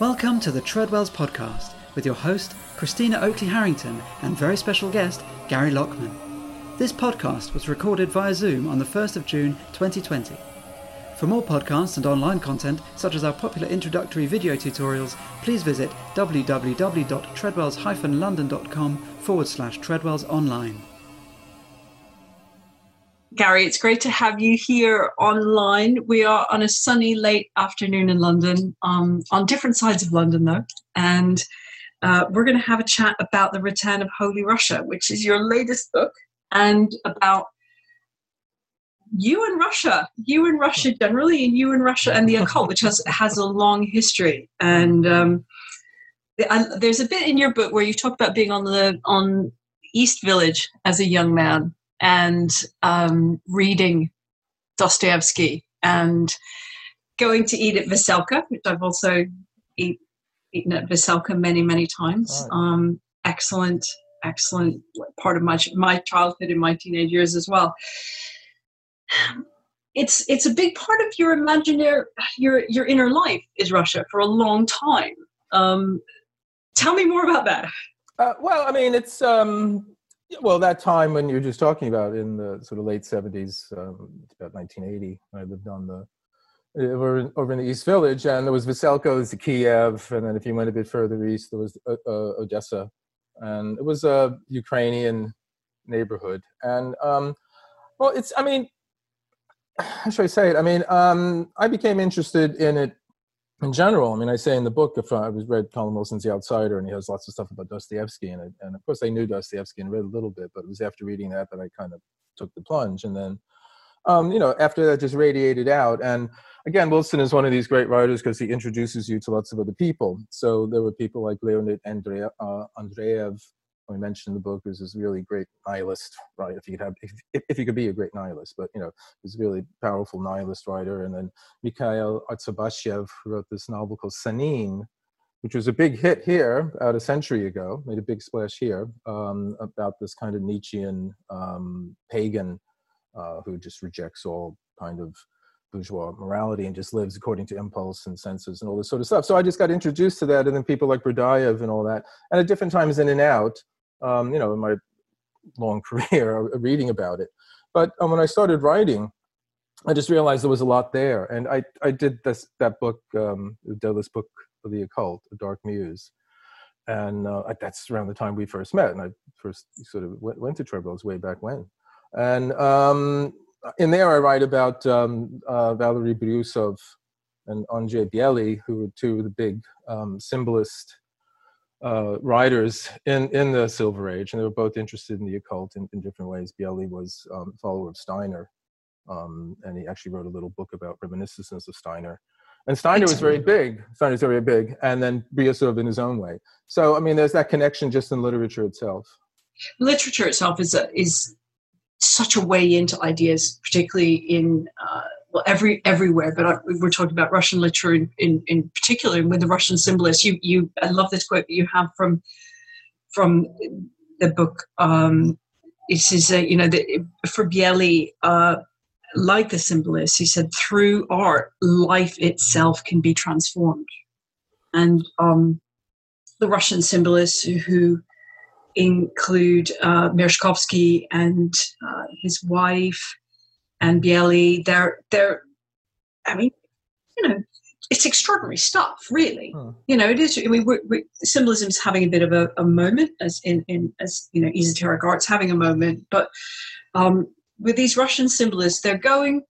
Welcome to the Treadwells podcast with your host, Christina Oakley Harrington, and very special guest, Gary Lachman. This podcast was recorded via Zoom on the 1st of June 2020. For more podcasts and online content, such as our popular introductory video tutorials, please visit www.treadwells-london.com forward slash treadwells online. Gary, it's great to have you here online. We are on a sunny late afternoon in London, um, on different sides of London though, and uh, we're going to have a chat about the return of Holy Russia, which is your latest book, and about you and Russia, you and Russia generally, and you and Russia and the occult, which has has a long history. And um, there's a bit in your book where you talk about being on the on East Village as a young man and um, reading Dostoevsky and going to eat at Veselka, which I've also eat, eaten at Veselka many, many times. Um, excellent, excellent part of my my childhood and my teenage years as well. It's it's a big part of your imaginary your your inner life is Russia for a long time. Um, tell me more about that. Uh, well, I mean, it's um, well that time when you're just talking about in the sort of late 70s, um, about 1980. I lived on the over, over in the East Village, and there was Veselka, there was Kiev, and then if you went a bit further east, there was uh, uh, Odessa, and it was a Ukrainian neighborhood. And um, well, it's I mean, how should I say it? I mean, um, I became interested in it in general, I mean, I say in the book, if I was read Colin Wilson's The Outsider, and he has lots of stuff about Dostoevsky in it, and of course I knew Dostoevsky and read a little bit, but it was after reading that that I kind of took the plunge, and then, um, you know, after that just radiated out. And again, Wilson is one of these great writers because he introduces you to lots of other people. So there were people like Leonid Andreev, uh, Andreev we mentioned in the book, is this really great nihilist, right? If you could have, if, if you could be a great nihilist, but you know, a really powerful nihilist writer. And then Mikhail Artsybashev wrote this novel called Sanin, which was a big hit here about a century ago, made a big splash here um, about this kind of Nietzschean um, pagan uh, who just rejects all kind of bourgeois morality and just lives according to impulse and senses and all this sort of stuff. So I just got introduced to that, and then people like Berdyaev and all that, and at different times in and out um, you know, in my long career reading about it. But um, when I started writing, I just realized there was a lot there, and I I did this that book, um, Book of the Occult, The Dark Muse, and uh, that's around the time we first met, and I first sort of went, went to Treadwells way back when, and um, in there I write about um, uh, and Andrei Biely, who were two of the big um, symbolist uh, writers in, in the Silver Age, and they were both interested in the occult in, in different ways. Biely was um, a follower of Steiner, um, and he actually wrote a little book about reminiscences of Steiner. And Steiner was very big. Steiner was very big, and then Bryusov in his own way. So, I mean, there's that connection just in literature itself. Literature itself is a, is such a way into ideas, particularly in uh, well every everywhere but I, we're talking about russian literature in, in, in particular with the russian symbolists. You you i love this quote that you have from from the book. Um it says uh, you know the, for biely uh like the symbolists he said through art life itself can be transformed. And um the russian symbolists who include uh, and uh, his wife and Biely. They're they're I mean, you know, it's extraordinary stuff, really. Hmm. You know, it is. I mean, we're, we're, symbolism is having a bit of a, a, moment, as in, in as you know, esoteric arts having a moment. But um, with these Russian symbolists, they're going,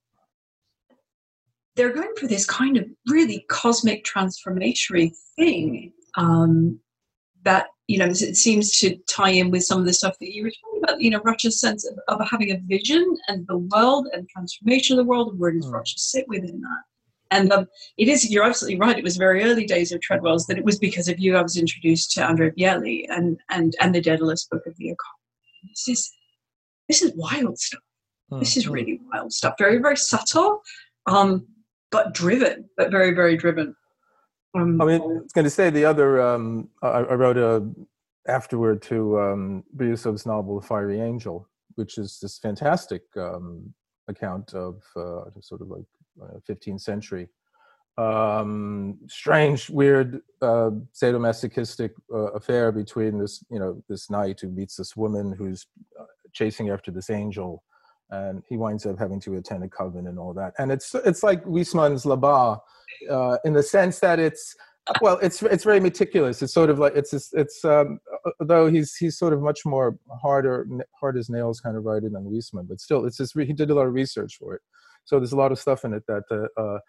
they're going for this kind of really cosmic transformatory thing um, that you know, it seems to tie in with some of the stuff that you were talking about, you know, Russia's sense of, of having a vision and the world and transformation of the world, and where does mm. Russia sit within that? And um, it is, you're absolutely right, it was very early days of Treadwell's that it was because of you I was introduced to Andrei Biely and, and, and the Dedalus Book of the Occult. This is, this is wild stuff. Mm. This is really wild stuff. Very, very subtle, um, but driven, but very, very driven. Um, I mean, I was going to say the other. Um, I, I, wrote a afterward to um, Bryusov's novel *The Fiery Angel*, which is this fantastic um, account of uh, sort of like uh, 15th century um, strange, weird, uh, sadomasochistic uh, affair between this, you know, this knight who meets this woman who's uh, chasing after this angel, and he winds up having to attend a coven and all that. And it's it's like Huysmans' Là-Bas, uh, in the sense that it's well, it's it's very meticulous. It's sort of like it's it's um, though he's he's sort of much more harder hard as nails kind of writer than Huysmans, but still, it's just he did a lot of research for it. So there's a lot of stuff in it that uh, uh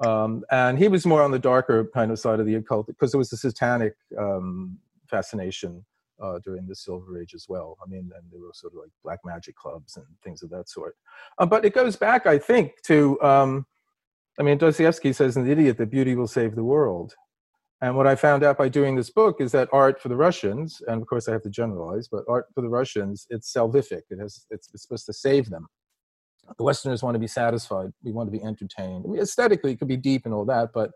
um, and he was more on the darker kind of side of the occult because it was a satanic um, fascination uh, during the Silver Age as well. I mean, and there were sort of like black magic clubs and things of that sort. Uh, but it goes back, I think, to um, I mean, Dostoevsky says in The Idiot that beauty will save the world. And what I found out by doing this book is that art for the Russians, and of course I have to generalize, but art for the Russians, it's salvific. It has, it's, it's supposed to save them the Westerners want to be satisfied. We want to be entertained. I mean, aesthetically, it could be deep and all that, but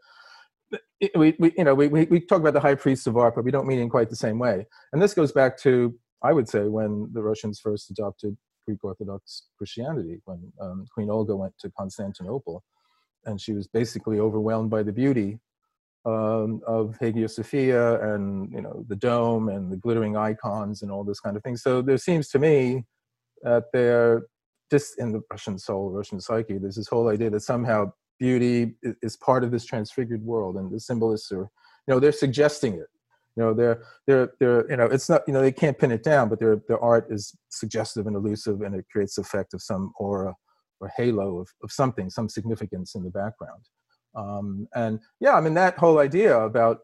we, we you know, we, we, we talk about the high priests of art, but we don't mean in quite the same way. And this goes back to, I would say, when the Russians first adopted Greek Orthodox Christianity, when um, Queen Olga went to Constantinople, and she was basically overwhelmed by the beauty um, of Hagia Sophia and you know the dome and the glittering icons and all this kind of thing. So there seems to me that there just in the Russian soul, Russian psyche, there's this whole idea that somehow beauty is part of this transfigured world, and the symbolists are, you know, they're suggesting it. You know, they're they're they're you know, it's not you know they can't pin it down, but their their art is suggestive and elusive, and it creates effect of some aura or halo of, of something, some significance in the background. Um, and yeah, I mean that whole idea about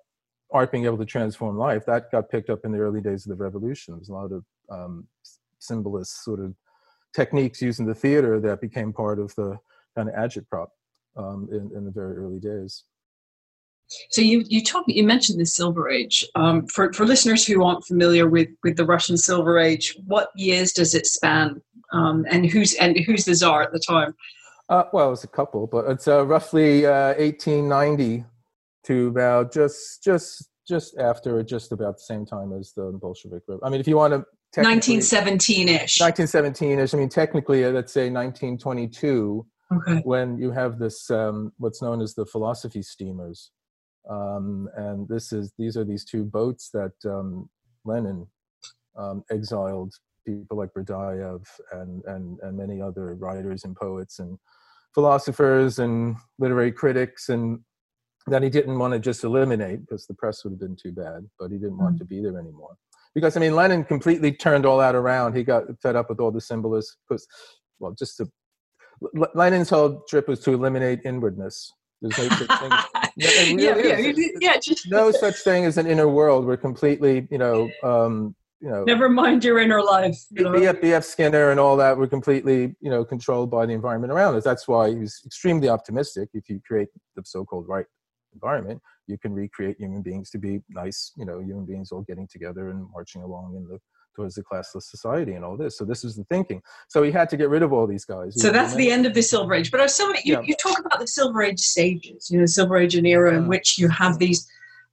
art being able to transform life that got picked up in the early days of the revolution. There's a lot of um, symbolists sort of techniques used in the theater that became part of the kind of agitprop um, in, in the very early days. So you you talked you mentioned the Silver Age. Um, for for listeners who aren't familiar with with the Russian Silver Age, what years does it span, um, and who's and who's the czar at the time? Uh, well, it's a couple, but it's uh, roughly uh, 1890 to about just just just after, just about the same time as the Bolshevik. I mean, if you want to 1917-ish 1917-ish i mean technically uh, let's say 1922 okay. when you have this um, what's known as the philosophy steamers um, and this is these are these two boats that um, lenin um, exiled people like Berdyaev and, and, and many other writers and poets and philosophers and literary critics and that he didn't want to just eliminate because the press would have been too bad, but he didn't want mm-hmm. to be there anymore because I mean Lenin completely turned all that around. He got fed up with all the symbolism because, well, just to Lenin's whole trip was to eliminate inwardness. There's no such thing. Really yeah, yeah, yeah, just no such thing as an inner world. We're completely, you know, um, you know. Never mind your inner life. You know? BF, BF Skinner and all that. We're completely, you know, controlled by the environment around us. That's why he was extremely optimistic. If you create the so-called right environment, you can recreate human beings to be nice, you know, human beings all getting together and marching along in the towards the classless society and all this. So this is the thinking. So he had to get rid of all these guys. So that's the end of the Silver Age. But I so you, yeah. you talk about the Silver Age sages, you know, Silver Age an era in which you have these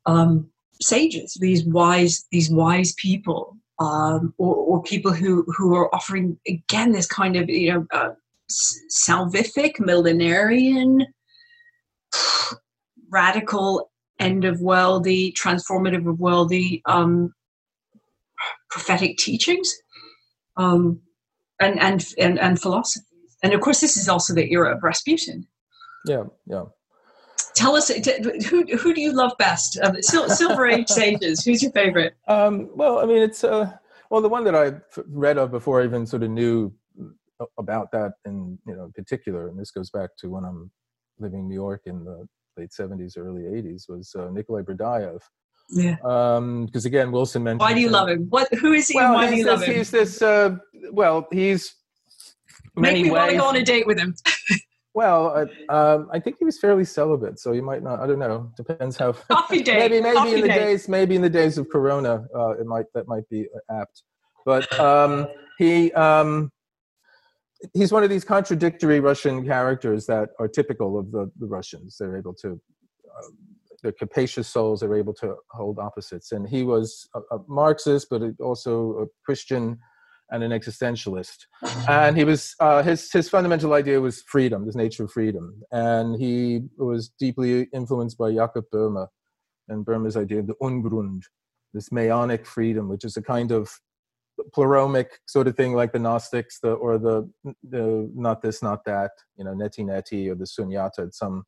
um, sages, these wise, these wise people, um, or, or, people who who are offering again this kind of you know uh, salvific, millenarian, radical end of worldy, transformative of worldy um, prophetic teachings um, and, and, and, and philosophies. And of course, this is also the era of Rasputin. Yeah, yeah. Tell us who who do you love best? Um, Silver Age sages. Who's your favorite? Um, well, I mean, it's uh, well the one that I read of before I even sort of knew about that in you know in particular, and this goes back to when I'm living in New York in the late 70s, early 80s was uh, Nikolai Berdyaev. Yeah. Um, because again, Wilson mentioned. Why do you him. love him? What? Who is he? Well, why do you this, love him? He's this. Uh, well, he's. Make me ways, want to go on a date with him. well, uh, um, I think he was fairly celibate, so you might not. I don't know. Depends how. Coffee date. maybe, maybe Coffee in the date. days, maybe in the days of Corona, uh, it might that might be apt. But um, he. Um, he's one of these contradictory Russian characters that are typical of the, the Russians. They're able to their capacious souls are able to hold opposites. And he was a, a Marxist, but also a Christian, and an existentialist. And he was uh, his his fundamental idea was freedom, this nature of freedom, and he was deeply influenced by Jakob Böhme and Böhme's idea of the Ungrund, this meonic freedom, which is a kind of pleromic sort of thing like the Gnostics, the or the, the not this, not that, you know, neti neti or the sunyata, some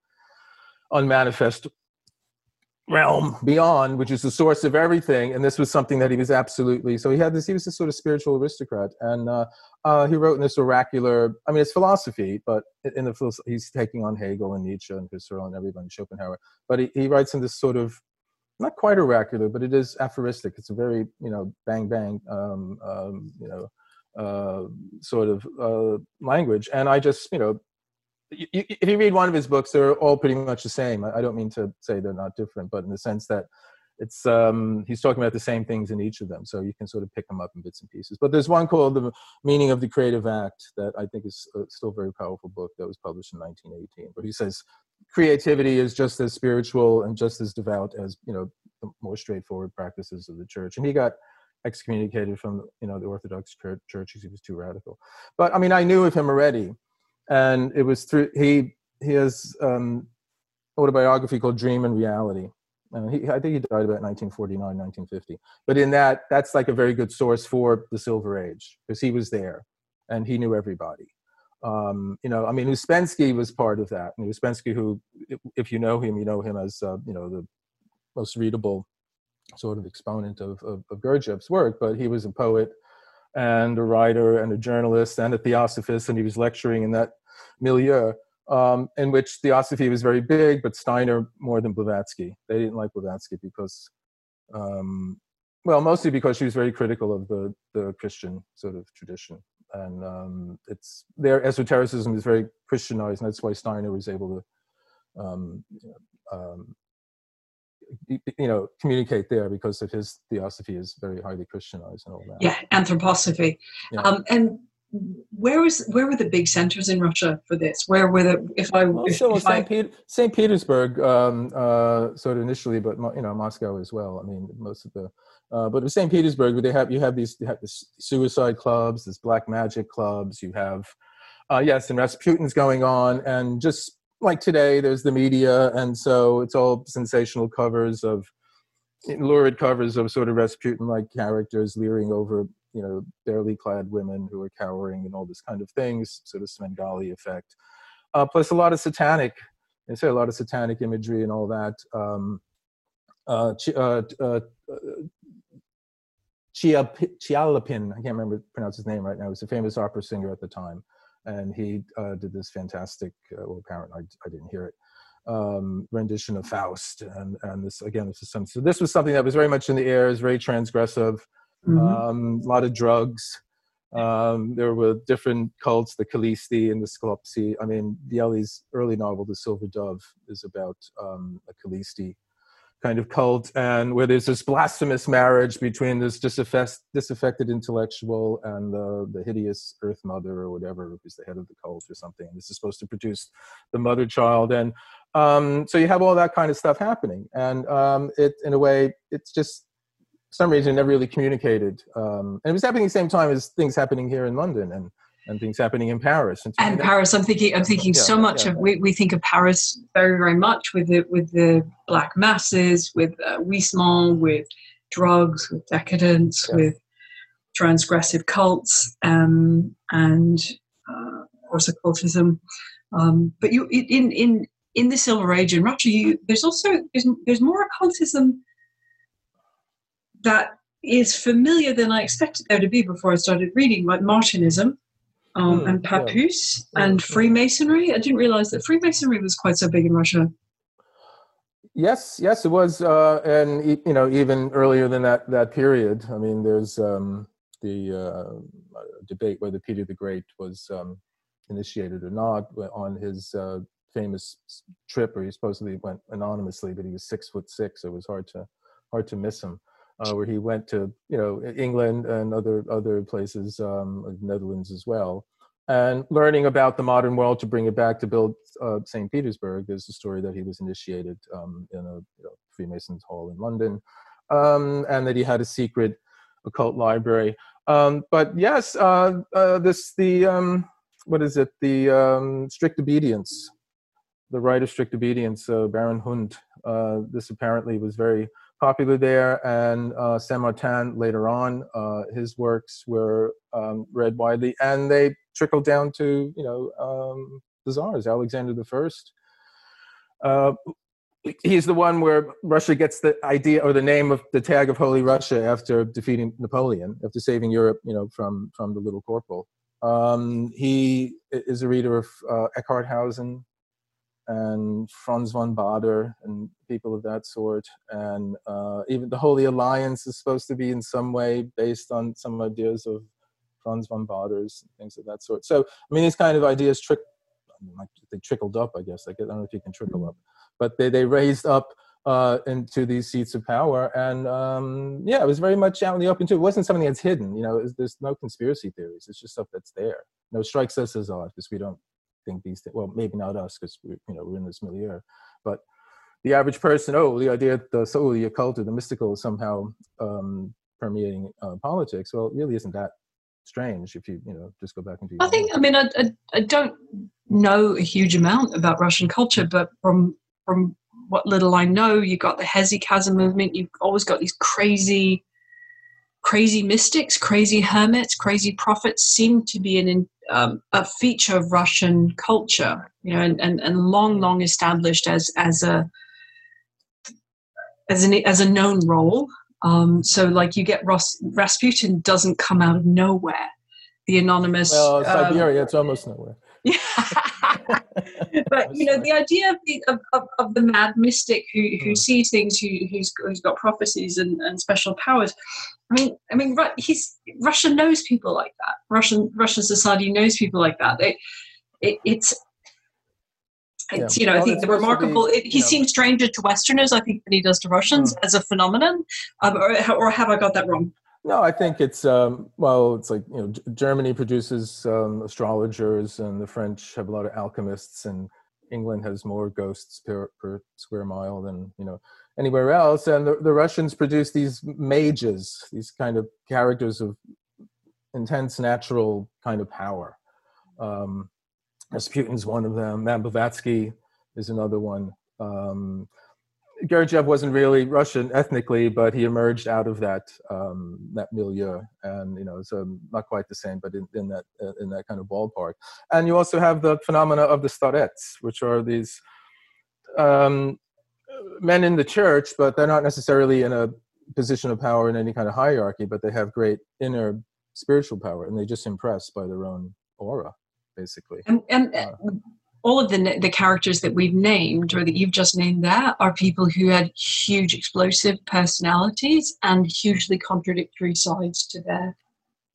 unmanifest realm beyond, which is the source of everything. And this was something that he was absolutely so he had this. He was this sort of spiritual aristocrat, and uh, uh, he wrote in this oracular. I mean, it's philosophy, but in the he's taking on Hegel and Nietzsche and Husserl and everybody, Schopenhauer. But he, he writes in this sort of not quite oracular, but it is aphoristic. It's a very you know bang bang um, um, you know uh, sort of uh, language, and I just you know if you read one of his books, they're all pretty much the same. I don't mean to say they're not different, but in the sense that it's um, he's talking about the same things in each of them, so you can sort of pick them up in bits and pieces. But there's one called "The Meaning of the Creative Act" that I think is a, still a very powerful book that was published in 1918, where he says creativity is just as spiritual and just as devout as you know the more straightforward practices of the church. And he got excommunicated from you know the Orthodox church because he was too radical. But I mean, I knew of him already and it was through he he has um, autobiography called Dream and Reality. Uh, he, I think he died about 1949, 1950. But in that, that's like a very good source for the Silver Age because he was there and he knew everybody. Um, you know, I mean, Uspensky was part of that. And Ouspensky, who, if you know him, you know him as uh, you know the most readable sort of exponent of, of, of Gurdjieff's work. But he was a poet and a writer and a journalist and a theosophist, and he was lecturing in that milieu, um, in which theosophy was very big, but Steiner more than Blavatsky. They didn't like Blavatsky because, um, well, mostly because she was very critical of the, the Christian sort of tradition. And um, it's their esotericism is very Christianized, and that's why Steiner was able to um, um, you know communicate there because of his theosophy is very highly christianized and all that. Yeah anthroposophy. Yeah. Um, and where was where were the big centers in russia for this? Where were the if i well, if, so if st I, st petersburg um, uh, sort of initially but you know moscow as well i mean most of the uh, but in st petersburg they have you have these you have this suicide clubs this black magic clubs you have uh, yes and rasputin's going on and just like today, there's the media, and so it's all sensational covers of lurid covers of sort of Rasputin-like characters leering over, you know, barely clad women who are cowering and all this kind of things, sort of Svengali effect. Uh, plus a lot of satanic, I say a lot of satanic imagery and all that. Um, uh, uh, uh, Chialapin, I can't remember pronounce his name right now. He was a famous opera singer at the time and he uh, did this fantastic, uh, well, apparently I, I, didn't hear it, um, rendition of Faust. And, and this, again, this is some, so this was something that was very much in the air, is very transgressive, mm-hmm. um, a lot of drugs. Um, there were different cults, the Khlysty and the Skoptsy. I mean, Biely's early novel, The Silver Dove, is about um, a Khlysty kind of cult and where there's this blasphemous marriage between this disaffect, disaffected intellectual and the, the hideous earth mother or whatever who's the head of the cult or something. This is supposed to produce the mother child and um, so you have all that kind of stuff happening. And um, it in a way it's just some reason never really communicated um, and it was happening at the same time as things happening here in london. And and things happening in Paris. And, and Paris, I'm thinking, I'm thinking yeah, so much yeah. of we, we think of Paris very, very much with the with the black masses, with uh, with drugs, with decadence, yeah. with transgressive cults, um, and uh, of course occultism. Um, but you in in in the Silver Age in Russia, you there's also there's, there's more occultism that is familiar than I expected there to be before I started reading, like Martinism um, mm, and Papus yeah. and Freemasonry. I didn't realize that Freemasonry was quite so big in Russia. Yes, yes, it was, uh, and you know, even earlier than that that period. I mean, there's um, the uh, debate whether Peter the Great was um, initiated or not on his uh, famous trip, where he supposedly went anonymously, but he was six foot six. So it was hard to hard to miss him uh, where he went to you know England and other other places, um, Netherlands as well, and learning about the modern world to bring it back to build uh, St. Petersburg. There's a story that he was initiated um, in a you know, Freemasons Hall in London, um, and that he had a secret occult library. Um, but yes, uh, uh, this the um, what is it? The um, strict obedience, the rite of strict obedience. Uh, Baron Hund. Uh, this apparently was very popular there, and uh, Saint Martin later on, uh, his works were um, read widely, and they trickled down to you know um, the czars, Alexander the First. Uh, he's the one where Russia gets the idea or the name of the tag of Holy Russia after defeating Napoleon, after saving Europe, you know, from from the little corporal. Um, he is a reader of uh, Eckartshausen and Franz von Baader and people of that sort. And uh, even the Holy Alliance is supposed to be in some way based on some ideas of Franz von Baader's things of that sort. So, I mean, these kind of ideas trick, they trickled up, I guess. I don't know if you can trickle up but they, they raised up uh, into these seats of power. And um, yeah, it was very much out in the open too. It wasn't something that's hidden. You know, was, there's no conspiracy theories. It's just stuff that's there. No strikes us as odd because we don't think these things. Well, maybe not us because we you know we're in this milieu, but the average person, oh, the idea that the soul, the occult, or the mystical is somehow um, permeating uh, politics. Well, it really isn't that strange if you you know just go back into. I think. I mean, I, I I don't know a huge amount about Russian culture, but from from what little I know, you got the hesychasm movement. You've always got these crazy, crazy mystics, crazy hermits, crazy prophets seem to be an um, a feature of Russian culture, you know, and, and, and long, long established as as a as an as a known role. Um, so, like, you get Ros- Rasputin doesn't come out of nowhere. The anonymous. Well, Siberia, um, it's almost nowhere. Yeah. but you know the idea of the of, of, of the mad mystic who who mm. sees things who who's, who's got prophecies and, and special powers i mean i mean he's russia knows people like that russian russian society knows people like that it, it it's it's, yeah. you know, well, I think the remarkable. Be, it, he know. seems stranger to Westerners, I think, than he does to Russians mm. as a phenomenon. Um, or, or, have I got that wrong? No, I think it's um, well, it's like you know, G- Germany produces um, astrologers, and the French have a lot of alchemists, and England has more ghosts per, per square mile than you know anywhere else. And the, the Russians produce these mages, these kind of characters of intense natural kind of power. Um, Rasputin's one of them. Blavatsky is another one. Um, Gurdjieff wasn't really Russian ethnically, but he emerged out of that um, that milieu, and you know, so not quite the same, but in, in that uh, in that kind of ballpark. And you also have the phenomena of the starets, which are these um, men in the church, but they're not necessarily in a position of power in any kind of hierarchy, but they have great inner spiritual power, and they just impress by their own aura, basically. And, and uh, all of the the characters that we've named or that you've just named there are people who had huge explosive personalities and hugely contradictory sides to their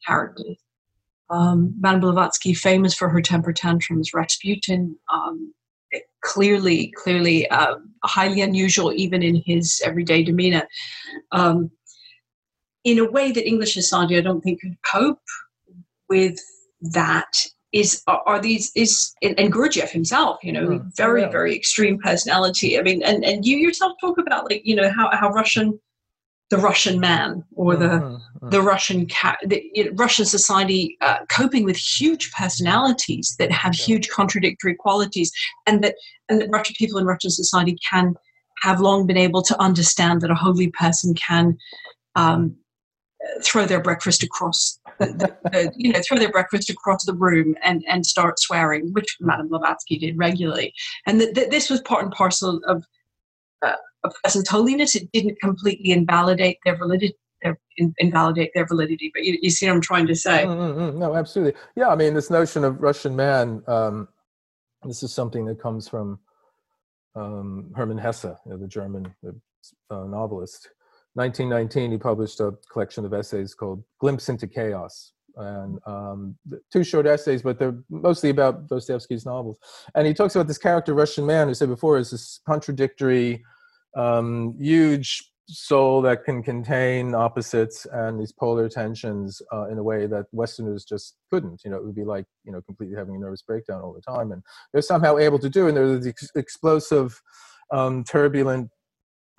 characters. Um, Madame Blavatsky, famous for her temper tantrums, Rasputin, um, clearly, clearly uh, highly unusual even in his everyday demeanor. Um, in a way that English society, I don't think, could cope with that is are these is and Gurdjieff himself, you know, mm. very yeah. very extreme personality. I mean, and and you yourself talk about like you know how how Russian the Russian man or the mm-hmm. the Russian cat, the you know, Russian society uh, coping with huge personalities that have yeah. huge contradictory qualities, and that and that Russian people in Russian society can have long been able to understand that a holy person can um, throw their breakfast across the, the, you know throw their breakfast across the room and and start swearing which madame blavatsky did regularly. And this was part and parcel of uh, a person's holiness. It didn't completely invalidate their validity their, in, invalidate their validity but you, you, see what i'm trying to say? Mm-hmm. no absolutely. Yeah i mean this notion of russian man um, this is something that comes from um, hermann hesse you know, the german uh, novelist 1919, he published a collection of essays called Glimpse into Chaos. And um, two short essays, but they're mostly about Dostoevsky's novels. And he talks about this character, Russian man, who said before is this contradictory, um, huge soul that can contain opposites and these polar tensions uh, in a way that Westerners just couldn't. You know, it would be like you know completely having a nervous breakdown all the time, and they're somehow able to do. And they're the explosive, um, turbulent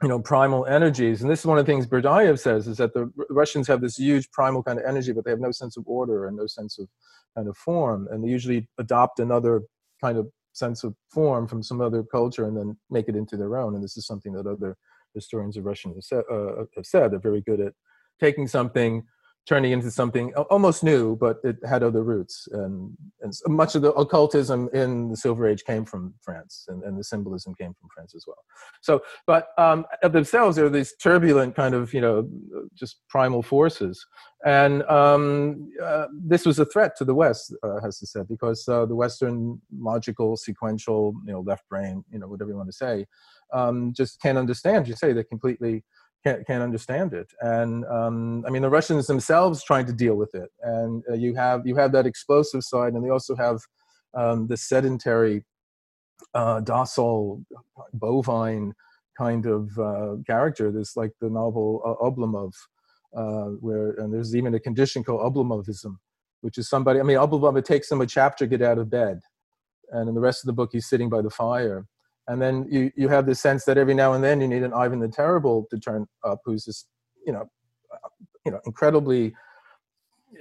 you know primal energies. And this is one of the things Berdyaev says is that the Russians have this huge primal kind of energy but they have no sense of order and no sense of kind of form. And they usually adopt another kind of sense of form from some other culture and then make it into their own. And this is something that other historians of Russian have said, uh, have said. They're very good at taking something turning into something almost new, but it had other roots. And, and much of the occultism in the Silver Age came from France, and, and the symbolism came from France as well. So, but um, of themselves, they're these turbulent kind of, you know, just primal forces. And um, uh, this was a threat to the West, uh, has to because uh, the Western logical, sequential, you know, left brain, you know, whatever you want to say, um, just can't understand. You say they completely can't, can't understand it. And um, I mean, the Russians themselves trying to deal with it. And uh, you have you have that explosive side, and they also have um, the sedentary, uh, docile, bovine kind of uh, character. There's like the novel uh, Oblomov, uh, where and there's even a condition called Oblomovism, which is somebody. I mean, Oblomov it takes him a chapter to get out of bed, and in the rest of the book he's sitting by the fire and then you you have the sense that every now and then you need an Ivan the Terrible to turn up, who's this you know uh, you know incredibly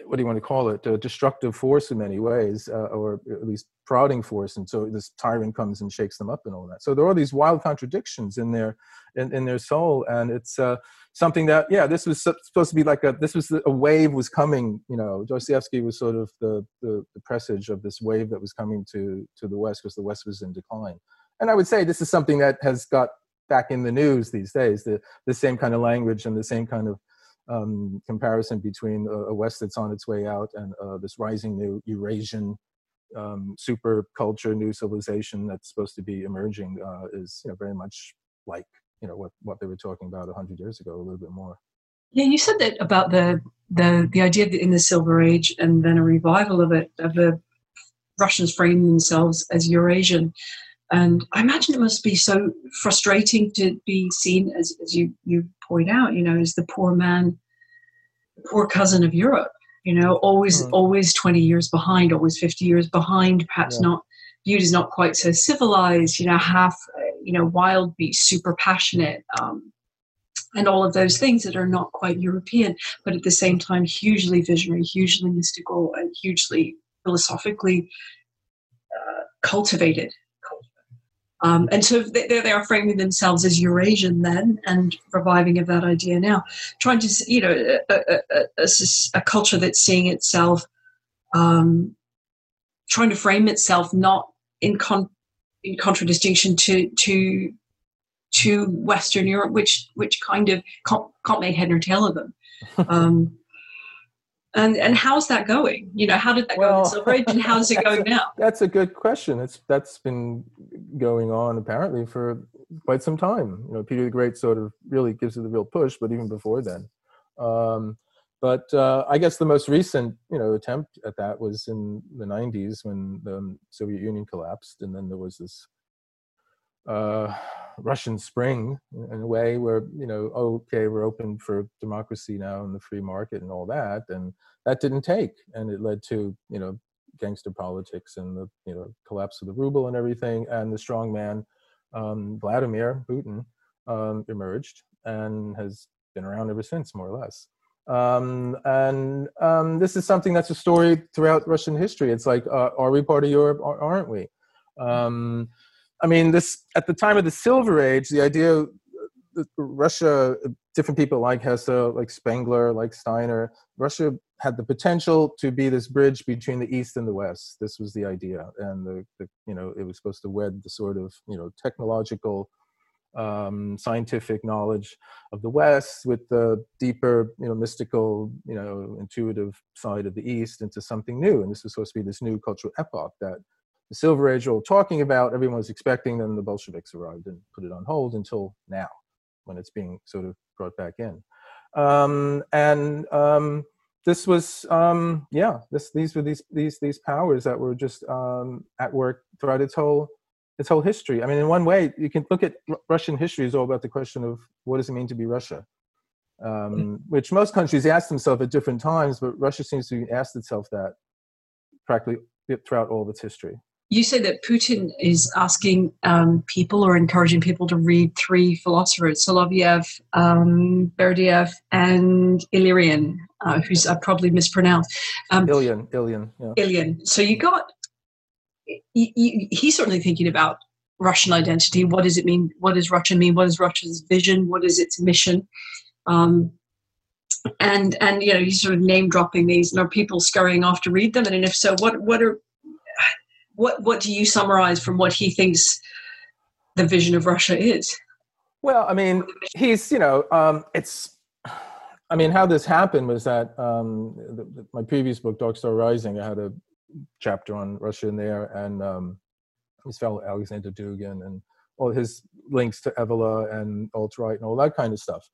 what do you want to call it a destructive force in many ways uh, or at least prodding force. And so this tyrant comes and shakes them up and all that. So there are these wild contradictions in their in, in their soul. And it's uh, something that yeah this was supposed to be like a this was a wave was coming you know. Dostoevsky was sort of the, the the presage of this wave that was coming to to the west because the west was in decline and I would say this is something that has got back in the news these days. The the same kind of language and the same kind of um, comparison between a, West that's on its way out and uh, this rising new Eurasian um, super culture, new civilization that's supposed to be emerging uh, is you know very much like you know what what they were talking about hundred years ago, a little bit more. Yeah, you said that about the the the idea in the Silver Age and then a revival of it of the Russians framing themselves as Eurasian. And I imagine it must be so frustrating to be seen as, as you, you point out, you know, as the poor man, the poor cousin of Europe, you know, always, mm. always 20 years behind, always 50 years behind, perhaps yeah. not viewed as not quite so civilized, you know, half, you know, wild beast, super passionate, um, and all of those things that are not quite European, but at the same time, hugely visionary, hugely mystical, and hugely philosophically uh, cultivated um, and so they, they are framing themselves as Eurasian then and reviving of that idea now. Trying to, you know, a, a, a, a culture that's seeing itself, um, trying to frame itself not in, con- in contradistinction to, to, to Western Europe, which, which kind of can't, can't make head nor tail of them. Um, and and how's that going? You know, how did that well, go in Silver Age, and how's it going a, now? That's a good question. It's that's been going on apparently for quite some time. You know, Peter the Great sort of really gives it the real push, but even before then. Um, but uh, I guess the most recent, you know, attempt at that was in the '90s when the Soviet Union collapsed, and then there was this uh, Russian Spring in a way where you know okay we're open for democracy now and the free market and all that and that didn't take and it led to you know gangster politics and the you know collapse of the ruble and everything and the strong man um, Vladimir Putin um, emerged and has been around ever since more or less. Um, and um, this is something that's a story throughout Russian history. It's like uh, are we part of Europe or aren't we? Um, I mean, this at the time of the Silver Age, the idea that Russia, different people like Hesse, like Spengler, like Steiner, Russia had the potential to be this bridge between the East and the West. This was the idea, and the, the you know it was supposed to wed the sort of you know technological, um, scientific knowledge of the West with the deeper you know mystical you know intuitive side of the East into something new. And this was supposed to be this new cultural epoch that the Silver Age all talking about, everyone was expecting, then the Bolsheviks arrived and put it on hold until now, when it's being sort of brought back in. Um, and um, this was, um, yeah, this, these were these, these, these powers that were just um, at work throughout its whole, its whole history. I mean, in one way, you can look at R- Russian history is all about the question of what does it mean to be Russia? Um, mm-hmm. which most countries ask themselves at different times, but Russia seems to ask itself that practically throughout all of its history. You say that Putin is asking um, people or encouraging people to read three philosophers: Soloviev, um, Berdyaev, and Illyrian, uh, who's I probably mispronounced. Um, Ilyin, Ilyin, yeah. So you got. he's certainly thinking about Russian identity. What does it mean? What does Russia mean? What is Russia's vision? What is its mission? Um, and and you know he's sort of name dropping these, and are people scurrying off to read them? And if so, what what are what what do you summarize from what he thinks the vision of Russia is? Well, I mean, he's you know, um, it's. I mean, how this happened was that um, the, the, my previous book, Dark Star Rising, I had a chapter on Russia in there, and um, his fellow Alexander Dugin, and all his links to Evola and alt right and all that kind of stuff.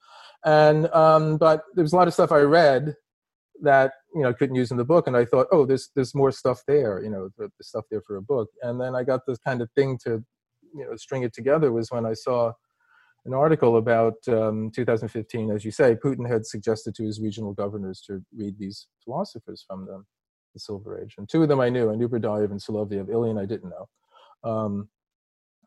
And um, but there was a lot of stuff I read that you know couldn't use in the book and i thought oh there's there's more stuff there you know the, the, stuff there for a book. And then i got this kind of thing to you know string it together was when i saw an article about um, 2015 as you say putin had suggested to his regional governors to read these philosophers from the, silver age. And two of them i knew i knew Berdyaev and soloviev ilyin i didn't know. Um,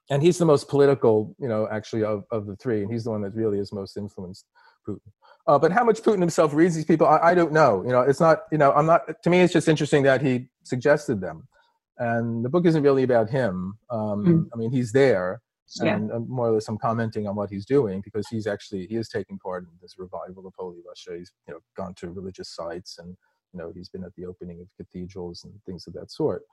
and he's the most political you know actually of, of the three and he's the one that really is most influenced putin uh, but how much Putin himself reads these people, I, I, don't know. You know, it's not. You know, I'm not. To me, it's just interesting that he suggested them, and the book isn't really about him. Um, mm. I mean, he's there, yeah. and uh, more or less, I'm commenting on what he's doing because he's actually he is taking part in this revival of Holy Russia. He's you know gone to religious sites, and you know he's been at the opening of cathedrals and things of that sort.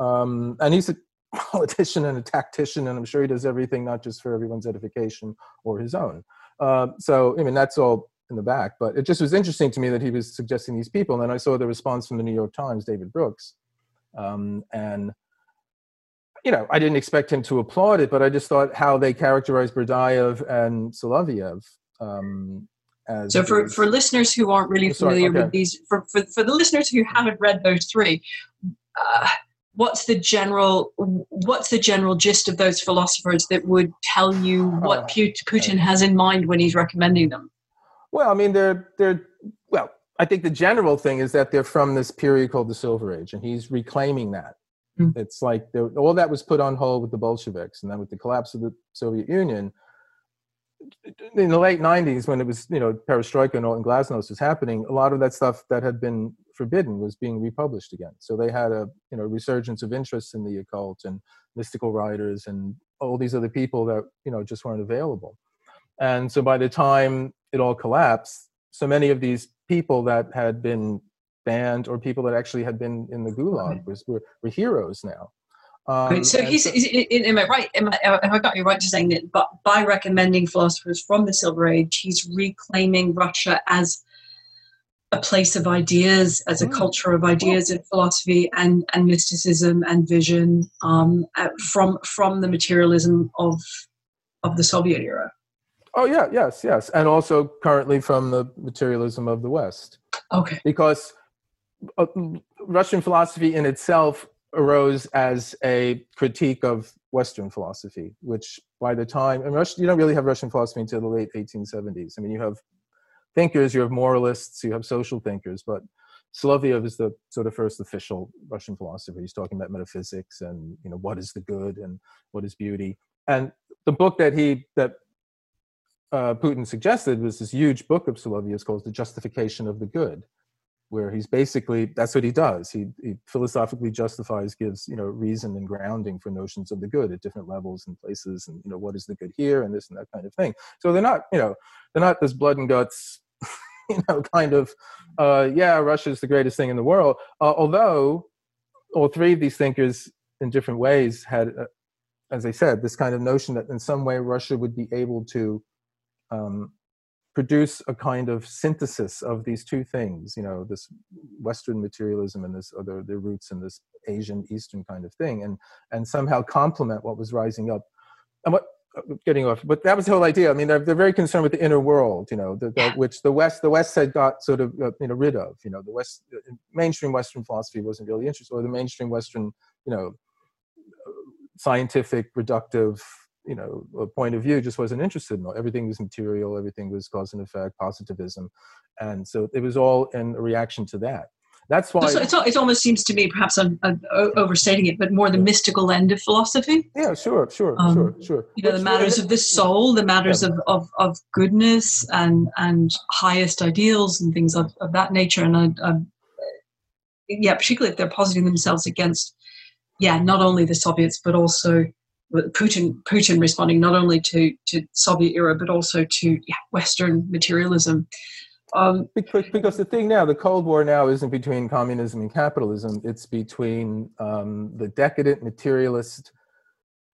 Um, and he's a politician and a tactician, and I'm sure he does everything not just for everyone's edification or his own. Uh, so I mean, that's all in the back. But it just was interesting to me that he was suggesting these people. And then I saw the response from the New York Times, David Brooks. Um, and, you know, I didn't expect him to applaud it, but I just thought how they characterized Berdyaev and Soloviev. Um, so for, for listeners who aren't really familiar okay. with these, for, for, for the listeners who haven't read those three, uh, what's the general what's the general gist of those philosophers that would tell you what uh, Putin has in mind when he's recommending them? Well, I mean, they're they're well. I think the general thing is that they're from this period called the Silver Age, and he's reclaiming that. Mm. It's like all that was put on hold with the Bolsheviks, and then with the collapse of the Soviet Union in the late '90s, when it was you know Perestroika and all and Glasnost was happening, a lot of that stuff that had been forbidden was being republished again. So they had a you know resurgence of interest in the occult and mystical writers and all these other people that you know just weren't available. And so by the time it all collapsed, so many of these people that had been banned or people that actually had been in the gulag was, were, were heroes now. Um, so he's, so, am I right? Am I, have I got you right to saying that but by recommending philosophers from the Silver Age, he's reclaiming Russia as a place of ideas, as a mm. culture of ideas and philosophy and, and mysticism and vision um, from from the materialism of of the Soviet era. Oh yeah, yes, yes, and also currently from the materialism of the West. Okay. Because uh, Russian philosophy in itself arose as a critique of Western philosophy, which by the time and Russia, you don't really have Russian philosophy until the late 1870s. I mean, you have thinkers, you have moralists, you have social thinkers, but Soloviev is the sort of first official Russian philosopher. He's talking about metaphysics and you know what is the good and what is beauty. And the book that he that uh, Putin suggested was this huge book of Soloviev's called The Justification of the Good, where he's basically that's what he does. He, he, philosophically justifies, gives you know reason and grounding for notions of the good at different levels and places, and you know what is the good here and this and that kind of thing. So they're not you know they're not this blood and guts. you know, kind of, uh, yeah, Russia is the greatest thing in the world. Uh, although all three of these thinkers, in different ways, had, uh, as I said, this kind of notion that in some way Russia would be able to um, produce a kind of synthesis of these two things you know this western materialism and this other their roots in this asian eastern kind of thing and and somehow complement what was rising up. And what uh, getting off but that was the whole idea. I mean they're, they're very concerned with the inner world you know the, the, which the west the west had got sort of uh, you know rid of you know the west uh, mainstream western philosophy wasn't really interested or the mainstream western you know scientific reductive you know a point of view just wasn't interested in all. everything was material everything was cause and effect positivism and so it was all in a reaction to that That's why So it almost seems to me, perhaps I'm, I'm overstating it, but more the mystical end of philosophy. yeah, sure, sure, Um, sure, sure. You know, the Which- matters of the soul, the matters of, of, of goodness and and highest ideals and things of, of that nature. And I, I, yeah, particularly if they're positing themselves against, yeah, not only the Soviets but also Putin. Putin responding not only to to Soviet era but also to yeah, Western materialism. Um, because, because the thing now, the Cold War now isn't between communism and capitalism. It's between um, the decadent materialist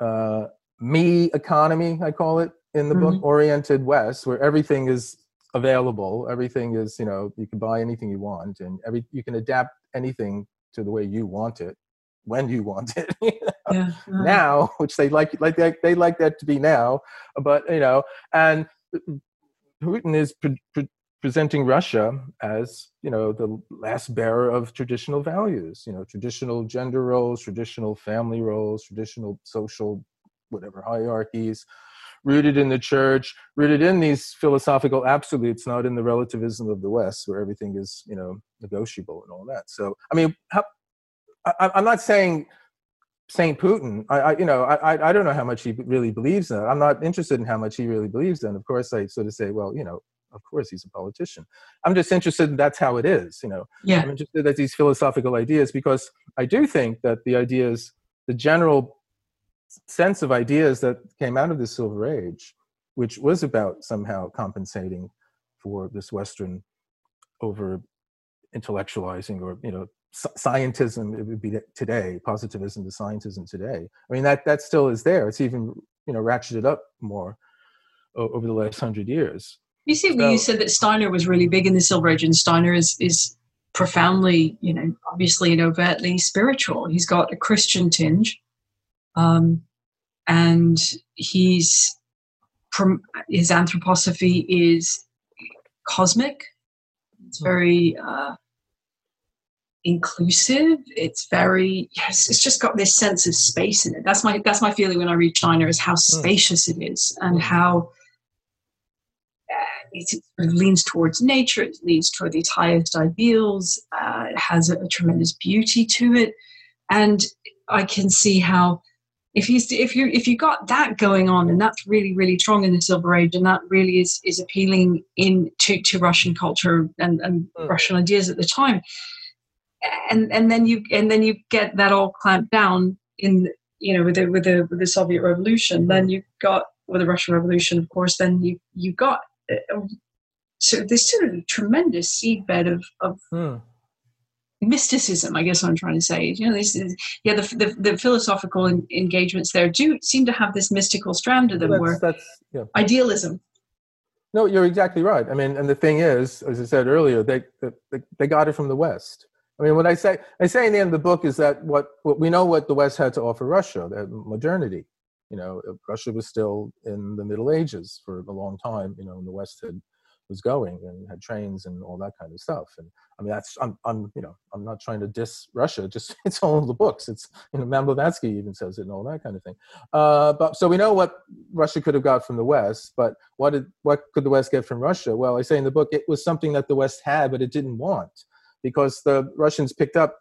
uh, me economy, I call it in the book, oriented West, where everything is available. Everything is, you know, you can buy anything you want, and every you can adapt anything to the way you want it when you want it. you know? yeah, uh, now, which they like, like they, they like that to be now, but you know, and Putin is pre- pre- presenting Russia as you know the last bearer of traditional values, you know, traditional gender roles, traditional family roles, traditional social whatever hierarchies, rooted in the church, rooted in these philosophical absolutes, not in the relativism of the West, where everything is you know negotiable and all that. So, I mean, how, I, I'm not saying Saint Putin. I, I you know, I, I don't know how much he really believes in. It. I'm not interested in how much he really believes in. Of course, I sort of say, well, you know, of course he's a politician. I'm just interested in that's how it is. You know, yeah, I'm interested in these philosophical ideas because I do think that the ideas, the general sense of ideas that came out of the Silver Age, which was about somehow compensating for this Western over intellectualizing or you know scientism it would be today positivism to scientism today i mean that that still is there it's even you know ratcheted up more over the last hundred years You see, So- you said that Steiner was really big in the Silver Age, and Steiner is is profoundly, you know, obviously and overtly spiritual. He's got a Christian tinge, um, and he's his anthroposophy is cosmic. It's very uh, inclusive. It's very yes. It's just got this sense of space in it. That's my that's my feeling when I read Steiner is how spacious it is and how uh, it sort leans towards nature. It leans toward these highest ideals. Uh, it has a, a tremendous beauty to it, and I can see how if you if you if you got that going on, and that's really really strong in the Silver Age, and that really is is appealing in to, to Russian culture and, and Mm. Russian ideas at the time, and and then you and then you get that all clamped down in you know with the with the with the Soviet Revolution. Then you got with the Russian Revolution, of course. Then you you got uh, so this sort of tremendous seedbed of of Hmm. mysticism. I guess what I'm trying to say. You know, this is yeah the the, the philosophical en- engagements there do seem to have this mystical strand to them, that's, where that's yeah idealism. No, you're exactly right. I mean, and the thing is, as I said earlier, they they, they got it from the West. I mean, what I say, I say in the end of the book is that what, what we know what the West had to offer Russia, that modernity. You know, Russia was still in the Middle Ages for a long time. You know, and the West had was going and had trains and all that kind of stuff. And I mean, that's I'm I'm you know I'm not trying to diss Russia. Just it's all in the books. It's you know, Madame Blavatsky even says it and all that kind of thing. Uh, but so we know what Russia could have got from the West, but what did what could the West get from Russia? Well, I say in the book it was something that the West had, but it didn't want because the Russians picked up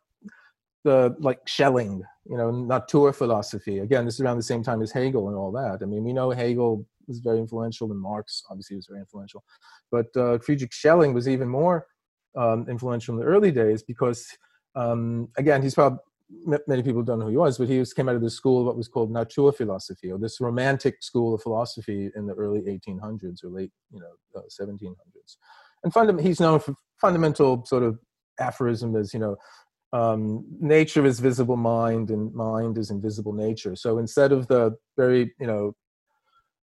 the like Schelling, you know, nature philosophy. Again, this is around the same time as Hegel and all that. I mean, we know Hegel was very influential, and Marx obviously was very influential, but uh, Friedrich Schelling was even more um, influential in the early days because, um, again, he's probably many people don't know who he was, but he was, came out of the school of what was called Naturphilosophie, or this romantic school of philosophy in the early 1800s or late, you know, uh, 1700s. And fundam- he's known for fundamental sort of aphorism is you know, um, nature is visible mind and mind is invisible nature. So instead of the very, you know,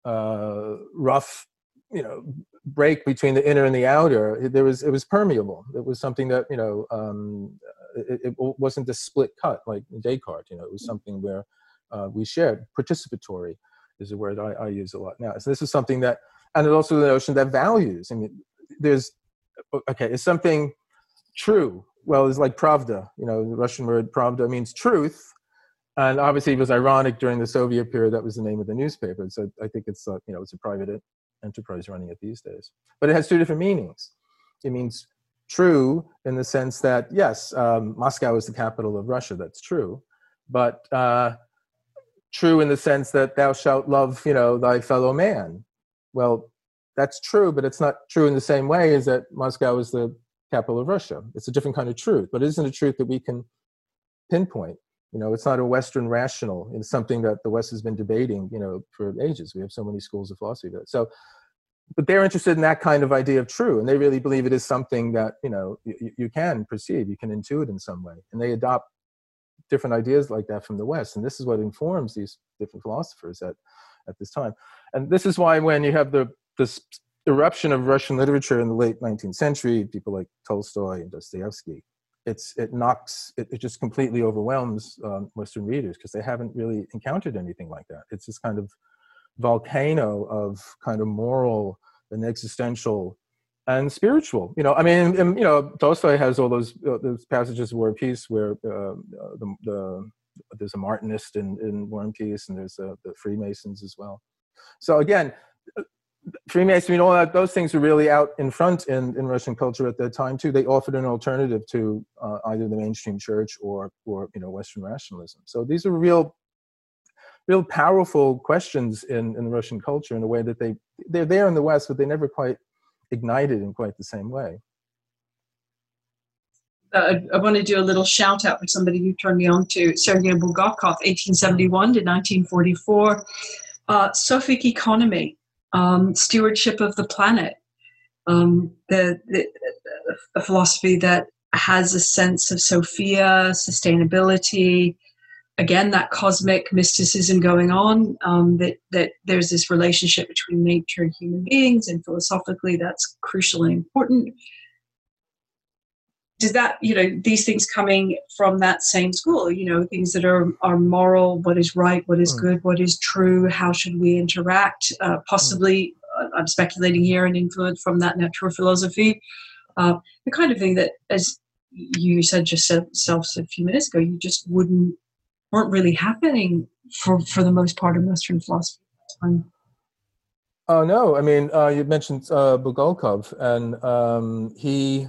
uh, rough, you know, break between the inner and the outer, there was it was permeable. It was something that you know um, it, it wasn't a split cut like Descartes. You know, it was something where uh, we shared. Participatory is a word I, I use a lot now. So this is something that, and also the notion that values. I mean, there's okay, it's something true. Well, it's like pravda. You know, the Russian word pravda means truth. And obviously, it was ironic during the Soviet period. That was the name of the newspaper. So I think it's a, you know it's a private enterprise running it these days. But it has two different meanings. It means true in the sense that yes, um, Moscow is the capital of Russia. That's true, but uh, true in the sense that thou shalt love, you know, thy fellow man. Well, that's true, but it's not true in the same way as that Moscow is the capital of Russia. It's a different kind of truth, but it isn't a truth that we can pinpoint. You know, it's not a Western rational. It's something that the West has been debating, you know, for ages. We have so many schools of philosophy. So, but they're interested in that kind of idea of true, and they really believe it is something that you know you, you can perceive, you can intuit in some way, and they adopt different ideas like that from the West, and this is what informs these different philosophers at at this time. And this is why when you have the this eruption of Russian literature in the late 19th century, people like Tolstoy and Dostoevsky, it's it knocks it, it just completely overwhelms um, Western readers because they haven't really encountered anything like that. It's this kind of volcano of kind of moral and existential and spiritual. You know, I mean, and, you know, Tolstoy has all those uh, those passages of War and Peace where uh, the, the there's a Martinist in, in War and Peace, and there's uh, the Freemasons as well. So again, Freemasonry and all that, those things were really out in front in, in Russian culture at that time too. They offered an alternative to uh, either the mainstream church or, or you know, Western rationalism. So these are real, real powerful questions in, in Russian culture in a way that they, they're there in the West, but they never quite ignited in quite the same way. Uh, I want to do a little shout out for somebody you turned me on to, Sergei Bulgakov, 1871 to 1944. Uh, Sophic economy um, stewardship of the planet, um, the, the, a philosophy that has a sense of Sophia, sustainability, again that cosmic mysticism going on. Um, that that there's this relationship between nature and human beings, and philosophically that's crucially important. Does that you know these things coming from that same school? You know things that are are moral, what is right, what is mm. good, what is true, how should we interact? Uh, possibly, mm. I'm speculating here, an influence from that natural philosophy, uh, the kind of thing that, as you said just yourself a few minutes ago, you just wouldn't weren't really happening for for the most part in Western philosophy. Oh no! I mean, uh, you mentioned uh, and um, he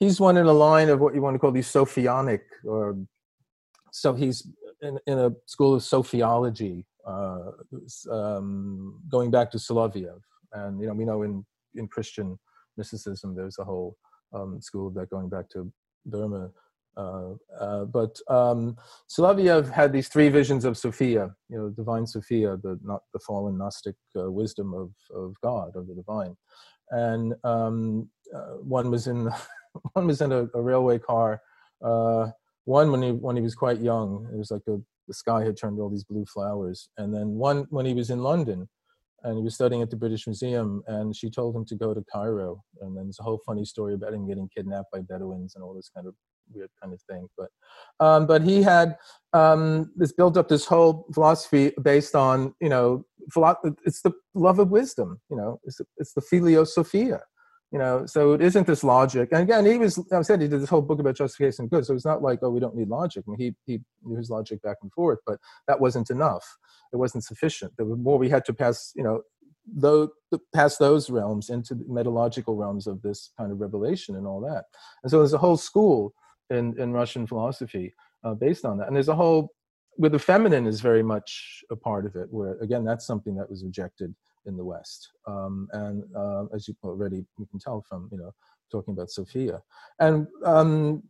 he's one in a line of what you want to call these Sophionic, or so he's in, in a school of Sophiology, uh, um, going back to Soloviev, and you know we know in in Christian mysticism there's a whole um, school of that going back to Boehme. Uh, uh, but um, Soloviev had these three visions of Sophia, you know, divine Sophia, the not the fallen Gnostic uh, wisdom of of God, of the divine, and um, uh, one was in one was in a, a railway car. Uh, one when he when he was quite young, it was like a, the sky had turned all these blue flowers, and then one when he was in London, and he was studying at the British Museum, and she told him to go to Cairo, and then there's a whole funny story about him getting kidnapped by Bedouins and all this kind of weird kind of thing. But um, but he had um, this built up this whole philosophy based on you know philo- it's the love of wisdom. You know, it's the, it's the you know so it isn't this logic. And again he was i said he did this whole book about justification of good. So it's not like oh we don't need logic. I mean, he he knew his logic back and forth but that wasn't enough. It wasn't sufficient. The more we had to pass you know though pass those realms into the metalogical realms of this kind of revelation and all that. And so there's a whole school in in russian philosophy uh, based on that. And there's a whole where the feminine is very much a part of it where again that's something that was rejected in the West. Um, and uh, as you already you can tell from you know talking about Sophia and um,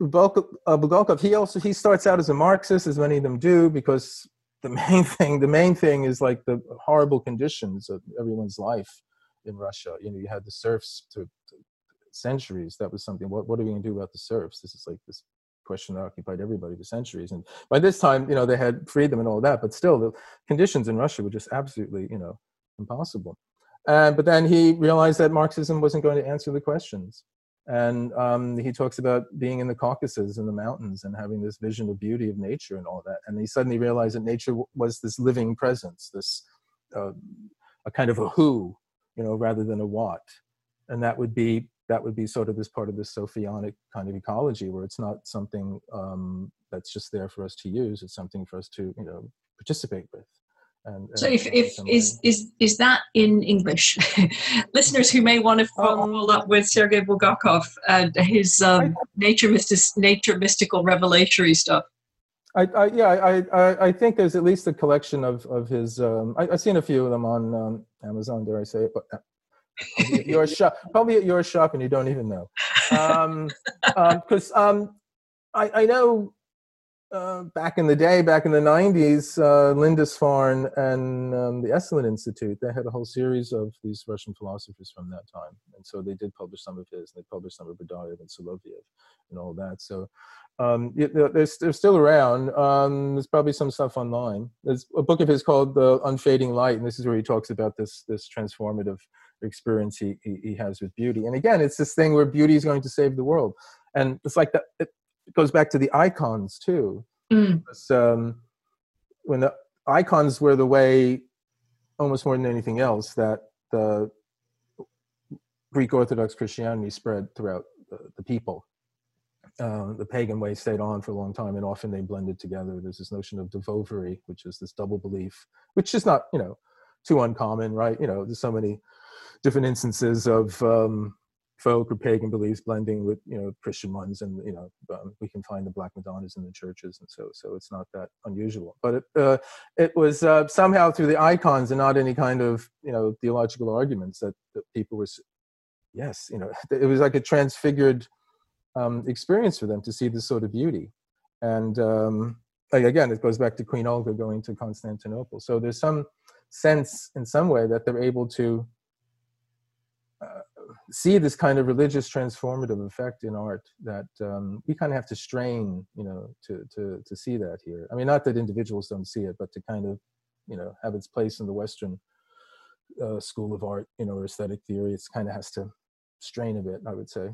Bulgakov, uh, he also he starts out as a Marxist, as many of them do, because the main thing the main thing is like the horrible conditions of everyone's life in Russia. You know, you had the serfs to centuries. That was something. What what are we going to do about the serfs? This is like this question that occupied everybody for centuries. And by this time, you know, they had freedom and all that, but still the conditions in Russia were just absolutely, you know, impossible. And, but then he realized that Marxism wasn't going to answer the questions. And um, he talks about being in the Caucasus in the mountains and having this vision of beauty of nature and all that. And he suddenly realized that nature was this living presence, this uh, a kind of a who, you know, rather than a what. And that would be that would be sort of this part of this sophionic kind of ecology where it's not something um, that's just there for us to use it's something for us to you know participate with And, So if, if is is is that in English? Listeners who may want to follow Um, up with Sergei Bulgakov and his um, nature mystic, nature mystical revelatory stuff. I, I yeah, I, I, I think there's at least a collection of of his. Um, I, I've seen a few of them on um, Amazon. Dare I say it? But uh, probably at your shop, probably at your shop, and you don't even know. Um, because um, I, I know uh, back in the day, back in the '90s, uh, Lindisfarne and um, the Esalen Institute, they had a whole series of these Russian philosophers from that time, and so they did publish some of his. And they published some of Berdyaev and Soloviev and all that. So um, they're, they're, they're still around. Um, there's probably some stuff online. There's a book of his called The Unfading Light, and this is where he talks about this this transformative experience he, he, he has with beauty. And again, it's this thing where beauty is going to save the world. And it's like that, it goes back to the icons too. Mm. Um, when the icons were the way, almost more than anything else, that the Greek Orthodox Christianity spread throughout the, the people. Uh, the pagan way stayed on for a long time, and often they blended together. There's this notion of dvoeverie, which is this double belief, which is not, you know, too uncommon, right? You know, there's so many different instances of um, folk or pagan beliefs blending with, you know, Christian ones, and you know, um, we can find the Black Madonnas in the churches, and so so it's not that unusual. But it uh, it was uh, somehow through the icons and not any kind of you know theological arguments that, that people were, yes, you know, it was like a transfigured um, experience for them to see this sort of beauty. And um, again, it goes back to Queen Olga going to Constantinople. So there's some sense in some way that they're able to see this kind of religious transformative effect in art that um, we kind of have to strain, you know, to, to, to see that here. I mean, not that individuals don't see it, but to kind of, you know, have its place in the Western uh, school of art, you know, or aesthetic theory. It's kind of has to strain a bit, I would say.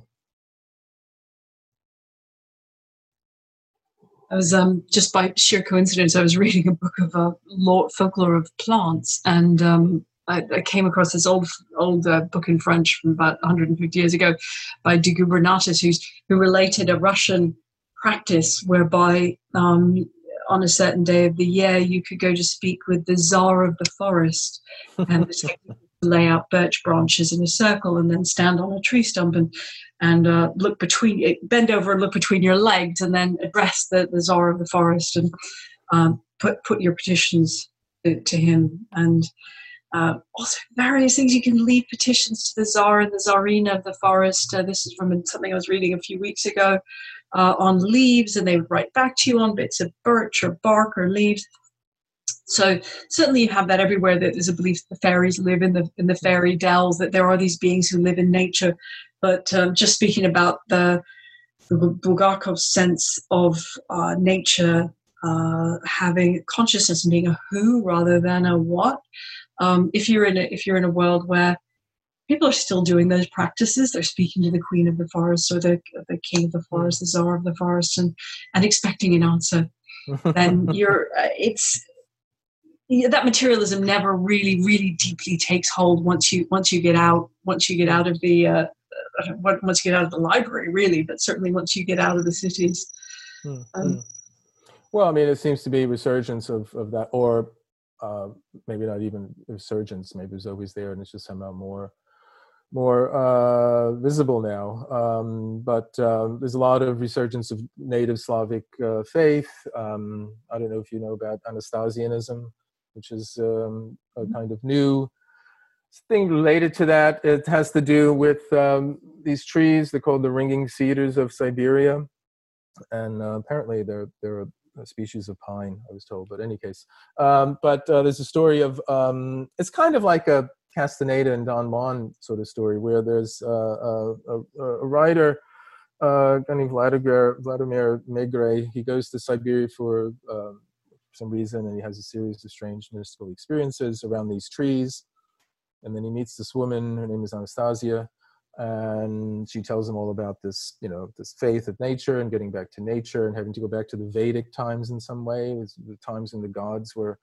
I was um, just by sheer coincidence, I was reading a book of uh, folklore of plants, and um, I, I came across this old old uh, book in French from about 150 years ago by de Gubernatis, who's, who related a Russian practice whereby um, on a certain day of the year you could go to speak with the czar of the forest, and the technique was to lay out birch branches in a circle and then stand on a tree stump and and uh, look between bend over and look between your legs and then address the, the czar of the forest and um, put put your petitions to, to him. And uh, also various things you can leave petitions to the czar and the czarina of the forest uh, this is from something i was reading a few weeks ago uh, on leaves and they would write back to you on bits of birch or bark or leaves so certainly you have that everywhere that there's a belief that the fairies live in the in the fairy dells that there are these beings who live in nature but um, just speaking about the, the Bulgakov's sense of uh, nature uh, having consciousness and being a who rather than a what. Um, if you're in a, if you're in a world where people are still doing those practices, they're speaking to the queen of the forest or the the king of the forest, the czar of the forest, and and expecting an answer, then you're uh, it's yeah, that materialism never really really deeply takes hold once you once you get out once you get out of the uh, once you get out of the library really but certainly once you get out of the cities Mm, Um, mm. well, I mean, it seems to be resurgence of, of that, or uh, maybe not even resurgence. Maybe it was always there, and it's just somehow more more uh, visible now. Um, but um, there's a lot of resurgence of native Slavic uh, faith. Um, I don't know if you know about Anastasianism, which is um, a kind of new thing related to that. It has to do with um, these trees. They're called the ringing cedars of Siberia and uh, apparently they're they're species of pine. I was told, but any case, um, but uh, there's a story of um, it's kind of like a Castaneda and Don Juan sort of story where there's uh, a, a, a writer. Uh, a guy named Vladimir Vladimir Megre. He goes to Siberia for um, some reason, and he has a series of strange mystical experiences around these trees. And then he meets this woman. Her name is Anastasia, and she tells him all about this you know this faith of nature and getting back to nature and having to go back to the vedic times in some way the times when the gods were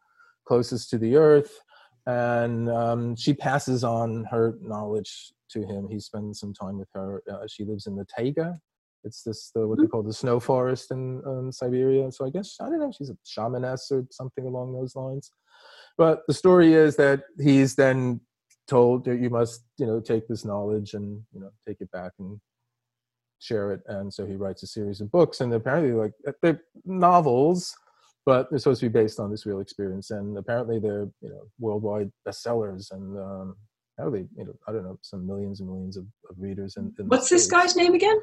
closest to the earth. And um, she passes on her knowledge to him. He spends some time with her. Uh, she lives in the taiga. It's this the, what they call the snow forest in um, siberia. So i guess i don't know she's a shamaness or something along those lines. But the story is that he's then told that you must you know take this knowledge and you know take it back and share it and so he writes a series of books and apparently like they're novels but they're supposed to be based on this real experience and apparently they're you know worldwide bestsellers and um probably you know i don't know some millions and millions of, of readers and what's this guy's name again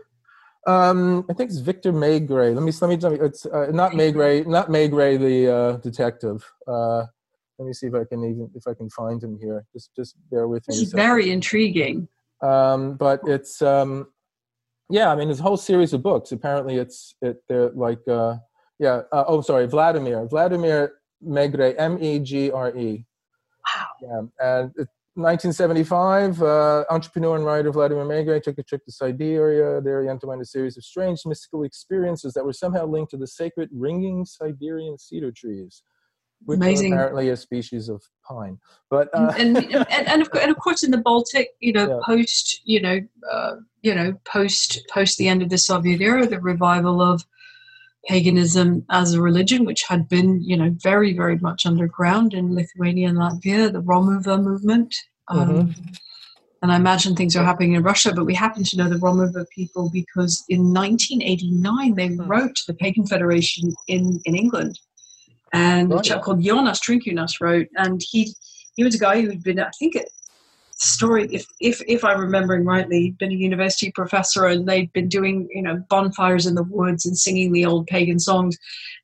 um, I think it's Victor Maigret. Let me let me tell you. It's uh, not Maigret, not Maigret, the uh, detective. Uh, let me see if I can even if I can find him here. Just just bear with me. This is very intriguing. Um, but it's um, yeah. I mean, there's a whole series of books. Apparently, it's it. They're like uh, yeah. Uh, oh, sorry, Vladimir. Vladimir Megre M E G R E. Wow. Yeah, and it, 1975, uh, entrepreneur and writer Vladimir Megre took a trip to Siberia. There he underwent a series of strange mystical experiences that were somehow linked to the sacred ringing Siberian cedar trees, which Amazing. are apparently a species of pine. But uh, and, and, and, of, and of course in the Baltic, you know, Yeah. post you know, uh, you know, post post the end of the Soviet era, the revival of paganism as a religion, which had been you know very very much underground in Lithuania and Latvia, the Romuva movement. Um, And I imagine things are happening in Russia, but we happen to know the Romuva people because in 1989 they Hmm. wrote to the Pagan Federation in, in England. And a chap called Jonas Trinkunas wrote, and he he was a guy who'd been, I think, a story, if, if, if I'm remembering rightly, he'd been a university professor and they'd been doing, you know, bonfires in the woods and singing the old pagan songs.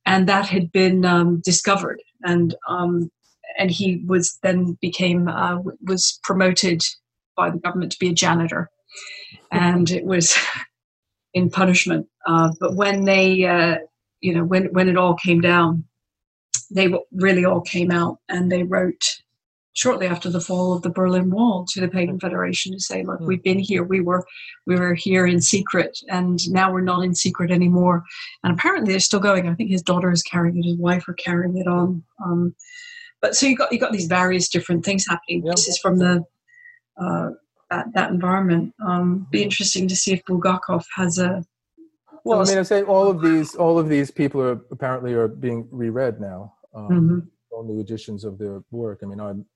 And that had been um, discovered. And, um, and he was then became, uh, was promoted by the government to be a janitor. And it was in punishment. Uh, but when they, uh, you know, when, when it all came down, they really all came out and they wrote shortly after the fall of the Berlin Wall to the Pagan Federation to say, look, Hmm. we've been here, we were we were here in secret, and now we're not in secret anymore. And apparently they're still going. I think his daughter is carrying it, his wife are carrying it on. Um, but so you got you got these various different things happening. Yep. This is from the uh, that that environment. Um, be interesting to see if Bulgakov has a well, I mean, I say all of these all of these people are apparently are being reread now. Um, Mhm. all new editions of their work. I mean, I'm,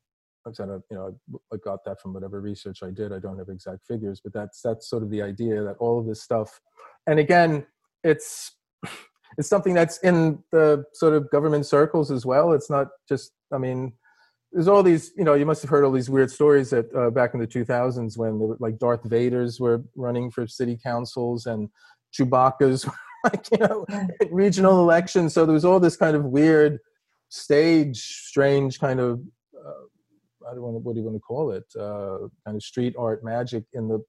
kind of, you know, I got that from whatever research I did. I don't have exact figures, but that's that's sort of the idea that all of this stuff, and again, it's it's something that's in the sort of government circles as well. It's not just, I mean, there's all these, you know, you must have heard all these weird stories that uh, back in the 2000s when were, like Darth Vaders were running for city councils and Chewbacca's like, you know, regional elections. So there was all this kind of weird stage, strange kind of, uh, I don't want to, what do you want to call it? Uh, kind of street art magic in the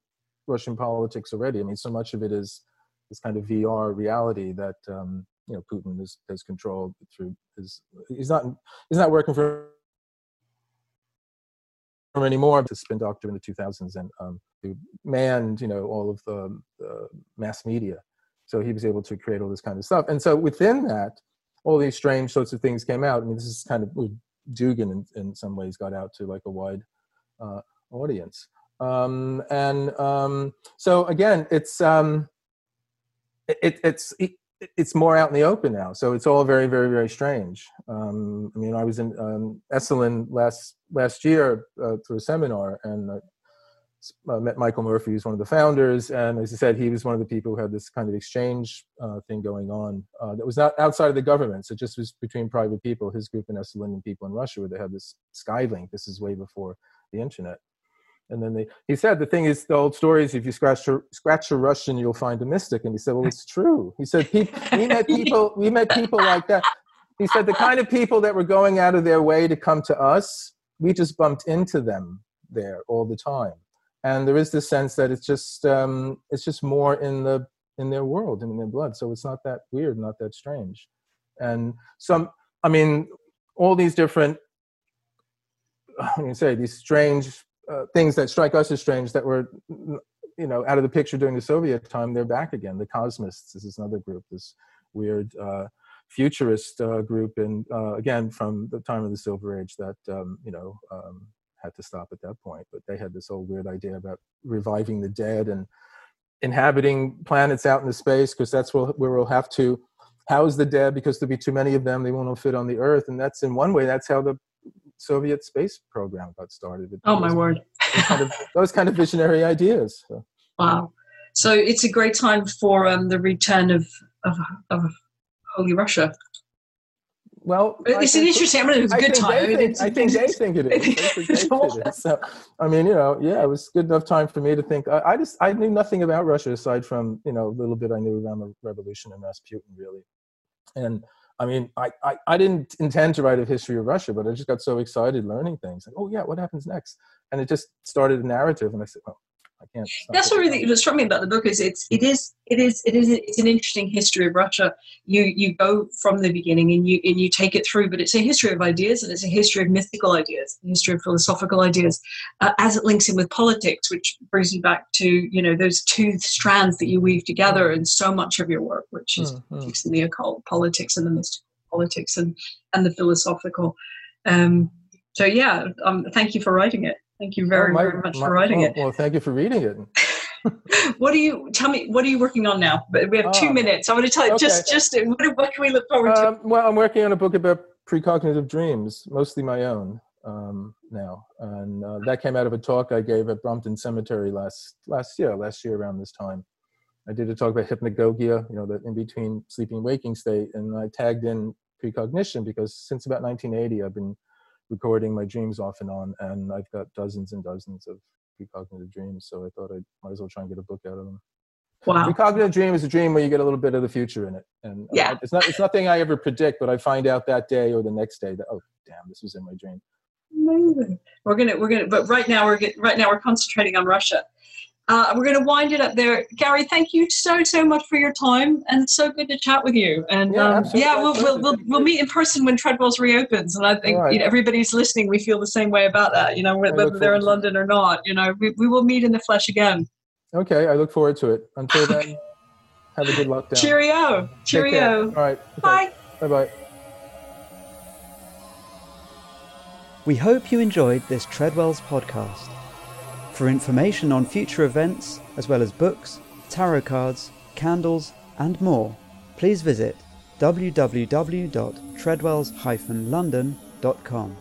Russian politics already. I mean, so much of it is this kind of VR reality that um, you know Putin has, controlled through his. He's not he's not working for him anymore. The spin doctor in the 2000s and um, who manned you know all of the, the mass media, so he was able to create all this kind of stuff. And so within that, all these strange sorts of things came out. I mean, this is kind of Dugin in, in some ways got out to like a wide uh, audience. Um, and um, so again, it's um, it, it's it, it's more out in the open now. So it's all very very very strange. Um, I mean, I was in um, Esalen last last year uh, a seminar and. Uh, uh, met Michael Murphy, who's one of the founders, and as I said, he was one of the people who had this kind of exchange uh, thing going on uh, that was not outside of the government. So it just was between private people, his group and and people in Russia, where they had this Skylink. This is way before the internet. And then they, he said, the thing is, the old story is if you scratch a, scratch a Russian, you'll find a mystic. And he said, well, it's true. He said, we met people, we met people like that. He said, the kind of people that were going out of their way to come to us, we just bumped into them there all the time and there is this sense that it's just um, it's just more in the in their world and in their blood. So it's not that weird not that strange. And some i mean all these different do you say these strange uh, things that strike us as strange that were you know out of the picture during the soviet time they're back again. The cosmists this is another group this weird uh, futurist uh, group and uh, again from the time of the silver age that um, you know um, had to stop at that point. But they had this whole weird idea about reviving the dead and inhabiting planets out in the space because that's where, where we'll have to house the dead because there'll be too many of them. They won't all fit on the Earth, and that's in one way that's how the Soviet space program got started. Oh my word! those, kind of, those kind of visionary ideas. So. Wow! So it's a great time for um, the return of, of, of Holy Russia. Well, it's an interesting. I mean, was a good time. I, think, I think they think it is. think it is. So, I mean, you know, yeah, it was good enough time for me to think. I, I, just I knew nothing about Russia aside from you know a little bit I knew around the revolution and Rasputin, really. And I mean, I, I, I didn't intend to write a history of Russia, but I just got so excited learning things. Like, oh yeah, what happens next? And it just started a narrative, and I said, well, I can't. That's what really struck me about the book is it's it is it is it is it's an interesting history of Russia. You you go from the beginning and you and you take it through, but it's a history of ideas and it's a history of mythical ideas, a history of philosophical ideas, uh, as it links in with politics, which brings you back to you know those two strands that you weave together in so much of your work, which is mm-hmm. the occult, politics, and the mystical politics and and the philosophical. Um, so yeah, um, thank you for writing it. Thank you very, oh, my, very much my, for writing well, it. Well, thank you for reading it. what do you tell me? What are you working on now? We have two uh, minutes. I want to tell you okay. just just what, what, can we look forward to? Um, well, I'm working on a book about precognitive dreams, mostly my own um, now, and uh, that came out of a talk I gave at Brompton Cemetery last last year. Last year around this time, I did a talk about hypnagogia, you know, the in between sleeping waking state, and I tagged in precognition because since about 1980, I've been recording my dreams off and on, and I've got dozens and dozens of precognitive dreams. So I thought I might as well try and get a book out of them. Wow. Precognitive dream is a dream where you get a little bit of the future in it, and yeah, uh, it's not it's nothing I ever predict, but I find out that day or the next day that oh damn, this was in my dream. Amazing. We're gonna we're gonna, but right now we're get, right now we're concentrating on Russia. Uh, we're going to wind it up there. Gary, thank you so, so much for your time and so good to chat with you. And yeah, um, yeah we'll, we'll, we'll, we'll, meet in person when Treadwell's reopens. And I think right. you know, everybody's listening. We feel the same way about that, you know, whether they're in London or not. You know, we, we will meet in the flesh again. Okay, I look forward to it. Until then, have a good lockdown. Cheerio. Cheerio. All right. Okay. Bye. Bye-bye. We hope you enjoyed this Treadwell's podcast. For information on future events, as well as books, tarot cards, candles, and more, please visit www.treadwells-london.com.